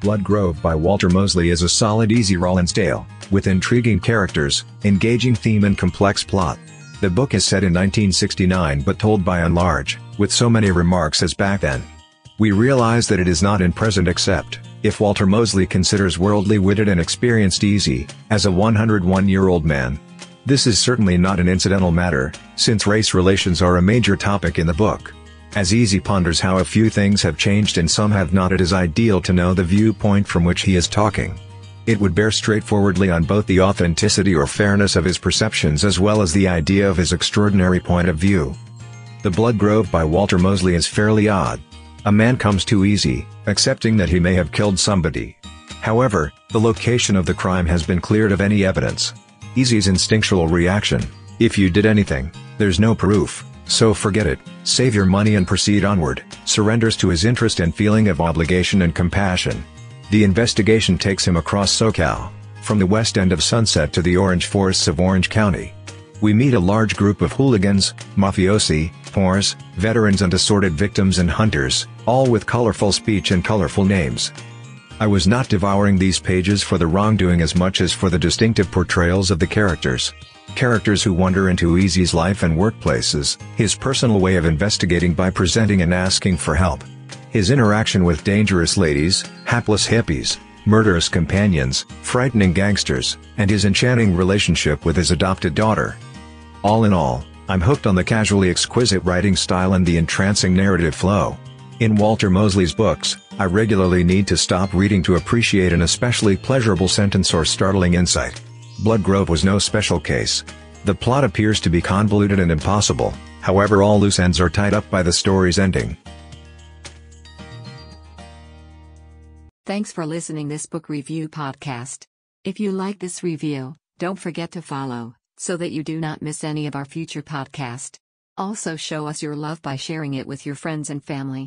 Blood Grove by Walter Mosley is a solid Easy Rawlins tale, with intriguing characters, engaging theme and complex plot. The book is set in 1969 but told by and large, with so many remarks as back then. We realize that it is not in present except, if Walter Mosley considers worldly witted and experienced easy, as a 101-year-old man. This is certainly not an incidental matter, since race relations are a major topic in the book. As Easy ponders how a few things have changed and some have not it is ideal to know the viewpoint from which he is talking. It would bear straightforwardly on both the authenticity or fairness of his perceptions as well as the idea of his extraordinary point of view. The Blood Grove by Walter Mosley is fairly odd. A man comes to easy, accepting that he may have killed somebody. However, the location of the crime has been cleared of any evidence. Easy's instinctual reaction, if you did anything, there's no proof, so forget it, save your money and proceed onward, surrenders to his interest and feeling of obligation and compassion. The investigation takes him across SoCal, from the west end of Sunset to the orange forests of Orange County. We meet a large group of hooligans, mafiosi, whores, veterans and assorted victims and hunters, all with colorful speech and colorful names. I was not devouring these pages for the wrongdoing as much as for the distinctive portrayals of the characters. Characters who wander into Easy's life and workplaces, his personal way of investigating by presenting and asking for help. His interaction with dangerous ladies, hapless hippies, murderous companions, frightening gangsters, and his enchanting relationship with his adopted daughter. All in all, I'm hooked on the casually exquisite writing style and the entrancing narrative flow. In Walter Mosley's books, I regularly need to stop reading to appreciate an especially pleasurable sentence or startling insight. Blood Grove was no special case. The plot appears to be convoluted and impossible, however all loose ends are tied up by the story's ending. Thanks for listening this book review podcast. If you like this review, don't forget to follow so that you do not miss any of our future podcast. Also show us your love by sharing it with your friends and family.